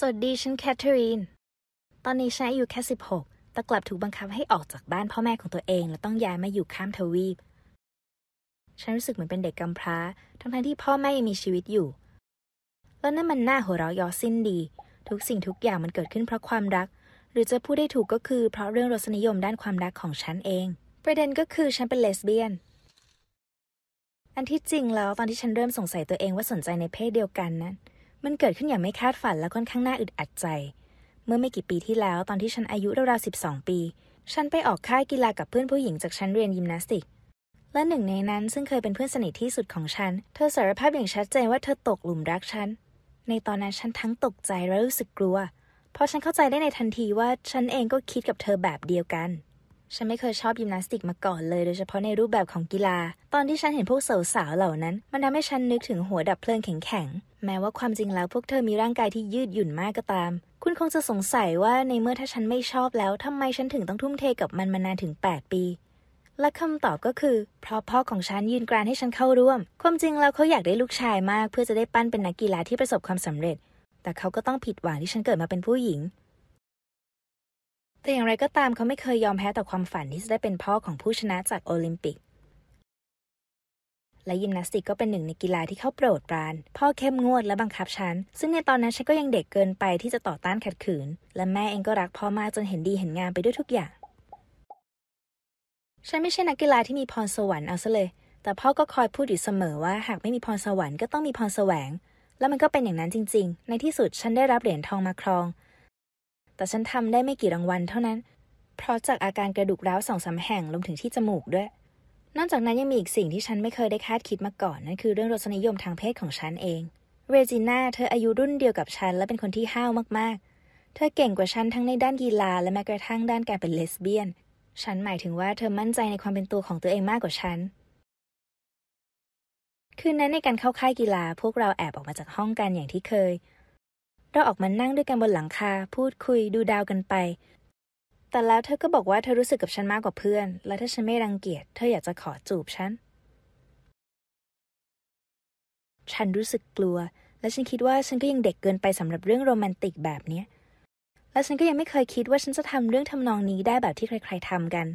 สวัสดีฉันแคทเธอรีน ตอนนี้ฉันอายุแค่ 16 แต่กลับถูกบังคับให้ออกจากบ้านพ่อแม่ของตัวเอง และต้องย้ายมาอยู่ข้ามทวีป ฉันรู้สึกเหมือนเป็นเด็กกำพร้า ทั้งๆที่พ่อแม่ยังมีชีวิตอยู่ แล้วนั่นมันน่าหัวเราะเยาะสิ้นดี ทุกสิ่งทุกอย่างมันเกิดขึ้นเพราะความรัก หรือจะพูดได้ถูกก็คือเพราะเรื่องรสนิยมด้านความรักของฉันเอง ประเด็นก็คือฉันเป็นเลสเบี้ยน อันที่จริงแล้วตอนที่ฉันเริ่มสงสัยตัวเองว่าสนใจในเพศเดียวกันนั้น มันเกิดขึ้นอย่างไม่คาดฝันและค่อนข้างน่าอึดอัดใจ เมื่อไม่กี่ปีที่แล้วตอนที่ฉันอายุราวๆ12ปี ฉันไปออกค่ายกีฬากับเพื่อนผู้หญิงจากชั้นเรียนยิมนาสติก และหนึ่งในนั้นซึ่งเคยเป็นเพื่อนสนิทที่สุดของฉัน เธอสารภาพอย่างชัดเจนว่าเธอตกหลุมรักฉัน ในตอนนั้นฉันทั้งตกใจและรู้สึกกลัว เพราะฉันเข้าใจได้ในทันทีว่าฉันเองก็คิดกับเธอแบบเดียวกัน ฉันไม่เคยชอบยิมนาสติกมาก่อนเลยโดยเฉพาะในรูปแบบของกีฬา ตอนที่ฉันเห็นพวกสาวๆเหล่านั้น มันทำให้ฉันนึกถึงหัวดับเพลิงแข็งๆ แม้ว่าความจริงแล้วพวกเธอมีร่างกายที่ยืดหยุ่นมากก็ตาม คุณคงจะสงสัยว่าในเมื่อถ้าฉันไม่ชอบแล้วทำไมฉันถึงต้องทุ่มเทกับมันมานานถึง 8 ปี และคำตอบก็คือ เพราะพ่อของฉันยืนกรานให้ฉันเข้าร่วม ความจริงแล้วเขาอยากได้ลูกชายมาก เพื่อจะได้ปั้นเป็นนักกีฬาที่ประสบความสำเร็จ แต่เขาก็ต้องผิดหวังที่ฉันเกิดมาเป็นผู้หญิง แต่อย่างไรก็ตามเขาไม่เคยยอมแพ้ต่อความฝันที่จะได้เป็นพ่อของผู้ชนะจากโอลิมปิก และยิมนาสติกก็เป็นหนึ่งในกีฬาที่เขาโปรดปราน พ่อเข้มงวดและบังคับฉัน ซึ่งในตอนนั้นฉันก็ยังเด็กเกินไปที่จะต่อต้านขัดขืน และแม่เองก็รักพ่อมากจนเห็นดีเห็นงามไปด้วยทุกอย่าง ฉันไม่ใช่นักกีฬาที่มีพรสวรรค์เอาซะเลย แต่พ่อก็คอยพูดอยู่เสมอว่า หากไม่มีพรสวรรค์ก็ต้องมีพรแสวง แล้วมันก็เป็นอย่างนั้นจริง ๆ ในที่สุดฉันได้รับเหรียญทองมาครอง แต่ฉันทำได้ไม่กี่รางวัลเท่านั้น เพราะจากอาการกระดูกร้าวสองสามแห่งลงถึงที่จมูกด้วย นอกจากนั้นยังมีอีกสิ่งที่ฉันไม่เคยได้คาดคิดมาก่อน นั่นคือเรื่องรสนิยมทางเพศของฉันเอง เรจิน่าเธออายุรุ่นเดียวกับฉันและเป็นคนที่ห้าวมากๆ เธอเก่งกว่าฉันทั้งในด้านกีฬาและแม้กระทั่งด้านการเป็นเลสเบี้ยน ฉันหมายถึงว่าเธอมั่นใจในความเป็นตัวของตัวเองมากกว่าฉันคืนนั้นในการเข้าค่ายกีฬาพวกเราแอบออกมาจากห้องกันอย่างที่เคย เราออกมานั่งด้วยกันบนหลังคา พูดคุยดูดาวกันไป แต่แล้วเธอก็บอกว่าเธอรู้สึกกับฉันมากกว่าเพื่อน และถ้าฉันไม่รังเกียจเธออยากจะขอจูบฉัน ฉันรู้สึกกลัว และฉันคิดว่าฉันก็ยังเด็กเกินไปสำหรับเรื่องโรแมนติกแบบเนี้ยและฉันก็ยังไม่เคยคิดว่าฉันจะทำเรื่องทำนองนี้ได้แบบที่ใคร ๆทำกัน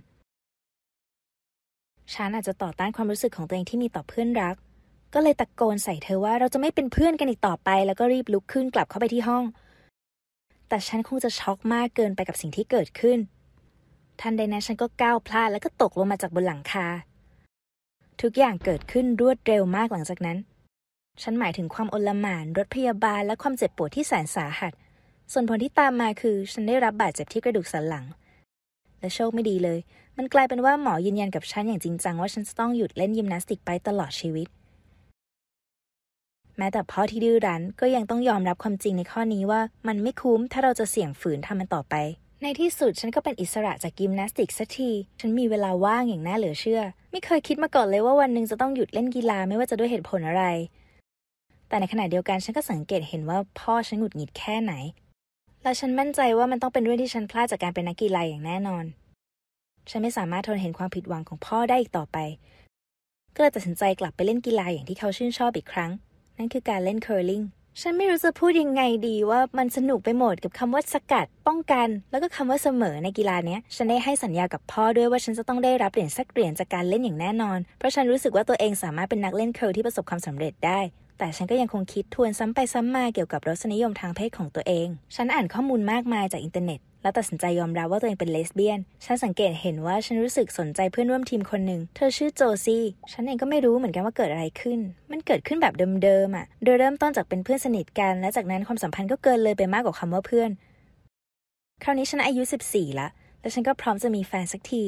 ฉันอาจจะต่อต้านความรู้สึกของตัวเองที่มีต่อเพื่อนรัก ก็เลยตะโกนใส่เธอว่าเราจะไม่เป็นเพื่อนกันอีกต่อไป แล้วก็รีบลุกขึ้นกลับเข้าไปที่ห้อง แต่ฉันคงจะช็อกมากเกินไปกับสิ่งที่เกิดขึ้น ทันใดนั้นฉันก็ก้าวพลาดแล้วก็ตกลงมาจากบนหลังคา ทุกอย่างเกิดขึ้นรวดเร็วมากหลังจากนั้น ฉันหมายถึงความอลหม่านรถพยาบาลและความเจ็บปวดที่แสนสาหัส ส่วนผลที่ตามมาคือ ฉันได้รับบาดเจ็บที่กระดูกสันหลัง และโชคไม่ดีเลย มันกลายเป็นว่าหมอยืนยันกับฉันอย่างจริงจังว่าฉันจะต้องหยุดเล่นยิมนาสติกไปตลอดชีวิต ม้แต่พ่อที่ดื้อรั้นก็ยังต้องยอมรับความจริงในข้อนี้ว่า มันไม่คุ้มถ้าเราจะเสี่ยงฝืนทำมันต่อไป ในที่สุดฉันก็เป็นอิสระจากยิมนาสติกสักที ฉันมีเวลาว่างอย่างน่าเหลือเชื่อ ไม่เคยคิดมาก่อนเลยว่าวันหนึ่งจะต้องหยุดเล่นกีฬาไม่ว่าจะด้วยเหตุผลอะไร แต่ในขณะเดียวกันฉันก็สังเกตเห็นว่าพ่อฉันหงุดหงิดแค่ไหน และฉันมั่นใจว่ามันต้องเป็นเรื่องที่ฉันพลาดจากการเป็นนักกีฬาอย่างแน่นอน ฉันไม่สามารถทนเห็นความผิดหวังของพ่อได้อีกต่อไป ก็เลยตัดสินใจกลับไปเล่นกีฬาอย่างที่เขาชื่นชอบอีกครั้ง นั่นคือการเล่นเคอร์ลิงฉันไม่รู้จะพูดยังไงดีว่ามันสนุกไปหมดกับคำว่าสกัด ป้องกัน แล้วก็คำว่าเสมอในกีฬาเนี้ย ฉันได้ให้สัญญากับพ่อด้วยว่าฉันจะต้องได้รับเหรียญสักเหรียญจากการเล่นอย่างแน่นอน เพราะฉันรู้สึกว่าตัวเองสามารถเป็นนักเล่นเคอร์ที่ประสบความสำเร็จได้ แต่ฉันก็ยังคงคิดทวนซ้ำไปซ้ำมาเกี่ยวกับรสนิยมทางเพศของตัวเอง ฉันอ่านข้อมูลมากมายจากอินเทอร์เน็ต แล้วตัดสินใจยอมรับว่าตัวเองเป็นเลสเบี้ยน ฉันสังเกตเห็นว่าฉันรู้สึกสนใจเพื่อนร่วมทีมคนหนึ่ง เธอชื่อโจซี่ ฉันเองก็ไม่รู้เหมือนกันว่าเกิดอะไรขึ้น มันเกิดขึ้นแบบเดิมๆอะ โดยเริ่มต้นจากเป็นเพื่อนสนิทกัน และจากนั้นความสัมพันธ์ก็เกินเลยไปมากกว่าคำว่าเพื่อน คราวนี้ฉันอายุ 14 ละ และฉันก็พร้อมจะมีแฟนสักที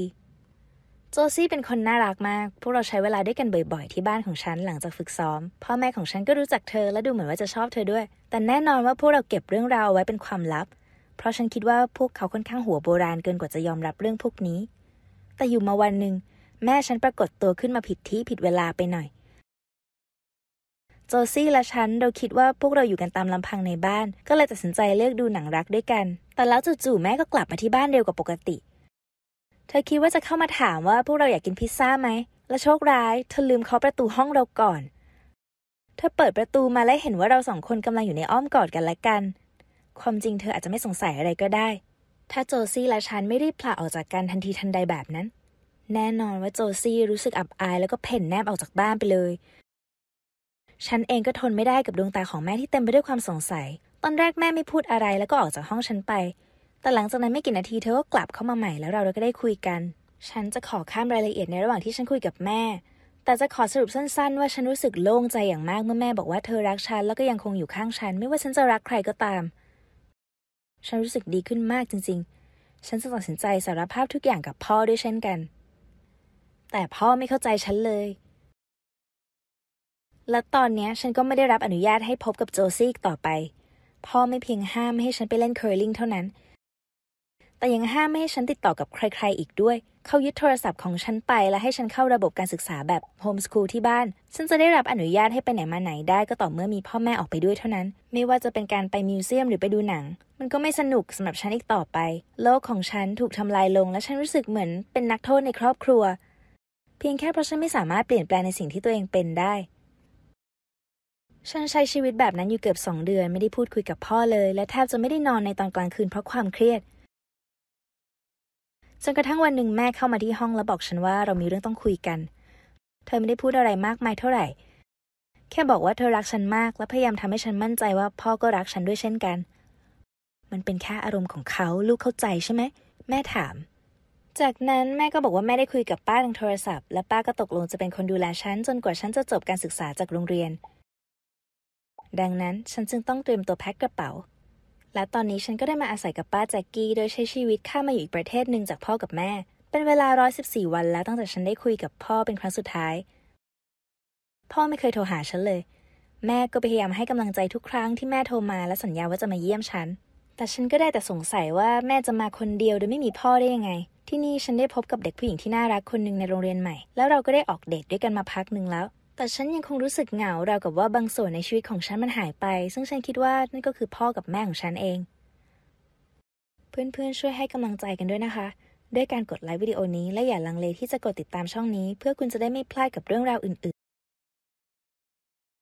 โจซี่เป็นคนน่ารักมาก พวกเราใช้เวลาด้วยกันบ่อยๆ ที่บ้านของฉันหลังจากฝึกซ้อม พ่อแม่ของฉันก็รู้จักเธอและดูเหมือนว่าจะชอบเธอด้วย แต่แน่นอนว่าพวกเราเก็บเรื่องราวเอาไว้เป็นความลับ เพราะฉันคิดว่าพวกเขาค่อนข้างหัวโบราณเกินกว่าจะยอมรับเรื่องพวกนี้ แต่อยู่มาวันหนึ่งแม่ฉันปรากฏตัวขึ้นมาผิดที่ผิดเวลาไปหน่อย โจซี่และฉันเราคิดว่าพวกเราอยู่กันตามลำพังในบ้าน ก็เลยตัดสินใจเลือกดูหนังรักด้วยกัน แต่แล้วจู่ๆแม่ก็กลับมาที่บ้านเร็วกว่าปกติ เธอคิดว่าจะเข้ามาถามว่าพวกเราอยากกินพิซซ่าไหม และโชคร้ายเธอลืมเคาะประตูห้องเราก่อน เธอเปิดประตูมาและเห็นว่าเราสองคนกำลังอยู่ในอ้อมกอดกันและกัน ความจริงเธออาจจะไม่สงสัยอะไรก็ได้ ถ้าโจซี่และฉันไม่รีบผละออกจากกันทันทีทันใดแบบนั้น แน่นอนว่าโจซี่รู้สึกอับอายแล้วก็เพ่นแนบออกจากบ้านไปเลย ฉันเองก็ทนไม่ได้กับดวงตาของแม่ที่เต็มไปด้วยความสงสัย ตอนแรกแม่ไม่พูดอะไรแล้วก็ออกจากห้องฉันไป แต่หลังจากนั้นไม่กี่นาทีเธอก็กลับเข้ามาใหม่แล้วเราก็ได้คุยกัน ฉันจะขอข้ามรายละเอียดในระหว่างที่ฉันคุยกับแม่แต่จะขอสรุปสั้นๆ ว่าฉันรู้สึกโล่งใจอย่างมากเมื่อแม่บอกว่าเธอรักฉันแล้วก็ยังคงอยู่ข้างฉัน ไม่ว่าฉันจะรักใครก็ตาม ฉันรู้สึกดีขึ้นมากจริง ๆ ฉันจะตัดสินใจสารภาพทุกอย่างกับพ่อด้วยเช่นกัน แต่พ่อไม่เข้าใจฉันเลย และตอนนี้ฉันก็ไม่ได้รับอนุญาตให้พบกับโจซี่อีกต่อไป พ่อไม่เพียงห้ามให้ฉันไปเล่นเคอร์ลิงเท่านั้น แต่ยังห้ามไม่ให้ฉันติดต่อกับใครๆอีกด้วย เขายึดโทรศัพท์ของฉันไปและให้ฉันเข้าระบบการศึกษาแบบโฮมสคูลที่บ้าน ฉันจะได้รับอนุญาตให้ไปไหนมาไหนได้ก็ต่อเมื่อมีพ่อแม่ออกไปด้วยเท่านั้น ไม่ว่าจะเป็นการไปมิวเซียมหรือไปดูหนัง มันก็ไม่สนุกสำหรับฉันอีกต่อไป โลกของฉันถูกทำลายลง และฉันรู้สึกเหมือนเป็นนักโทษในครอบครัว เพียงแค่เพราะฉันไม่สามารถเปลี่ยนแปลงในสิ่งที่ตัวเองเป็นได้ฉันใช้ชีวิตแบบนั้นอยู่เกือบสองเดือนไม่ได้พูดคุยกับพ่อเลย และแทบจะไม่ได้นอนในตอนกลางคืนเพราะความเครียด จนกระทั่งวันหนึ่งแม่เข้ามาที่ห้องแล้วบอกฉันว่าเรามีเรื่องต้องคุยกัน เธอไม่ได้พูดอะไรมากมายเท่าไหร่ แค่บอกว่าเธอรักฉันมากและพยายามทำให้ฉันมั่นใจว่าพ่อก็รักฉันด้วยเช่นกัน มันเป็นแค่อารมณ์ของเขาลูกเข้าใจใช่ไหม แม่ถาม จากนั้นแม่ก็บอกว่าแม่ได้คุยกับป้าทางโทรศัพท์ และป้าก็ตกลงจะเป็นคนดูแลฉันจนกว่าฉันจะจบการศึกษาจากโรงเรียน ดังนั้นฉันจึงต้องเตรียมตัวแพ็คกระเป๋า และตอนนี้ฉันก็ได้มาอาศัยกับป้าแจ็กกี้ โดยใช้ชีวิตข้ามมาอยู่อีกประเทศหนึ่งจากพ่อกับแม่ เป็นเวลา 114 วันแล้วตั้งแต่ฉันได้คุยกับพ่อเป็นครั้งสุดท้าย พ่อไม่เคยโทรหาฉันเลย แม่ก็พยายามให้กำลังใจทุกครั้งที่แม่โทรมาและสัญญาว่าจะมาเยี่ยมฉัน แต่ฉันก็ได้แต่สงสัยว่าแม่จะมาคนเดียวโดยไม่มีพ่อได้ยังไง ที่นี่ฉันได้พบกับเด็กผู้หญิงที่น่ารักคนหนึ่งในโรงเรียนใหม่ แล้วเราก็ได้ออกเดทด้วยกันมาพักหนึ่งแล้ว แต่ฉันยังคงรู้สึกเหงาราวกับว่าบางส่วนในชีวิตของฉันมันหายไป ซึ่งฉันคิดว่านั่นก็คือพ่อกับแม่ของฉันเอง เพื่อนๆ ช่วยให้กำลังใจกันด้วยนะคะ ด้วยการกดไลค์วิดีโอนี้และอย่าลังเลที่จะกดติดตามช่องนี้ เพื่อคุณจะได้ไม่พลาดกับเรื่องราวอื่นๆ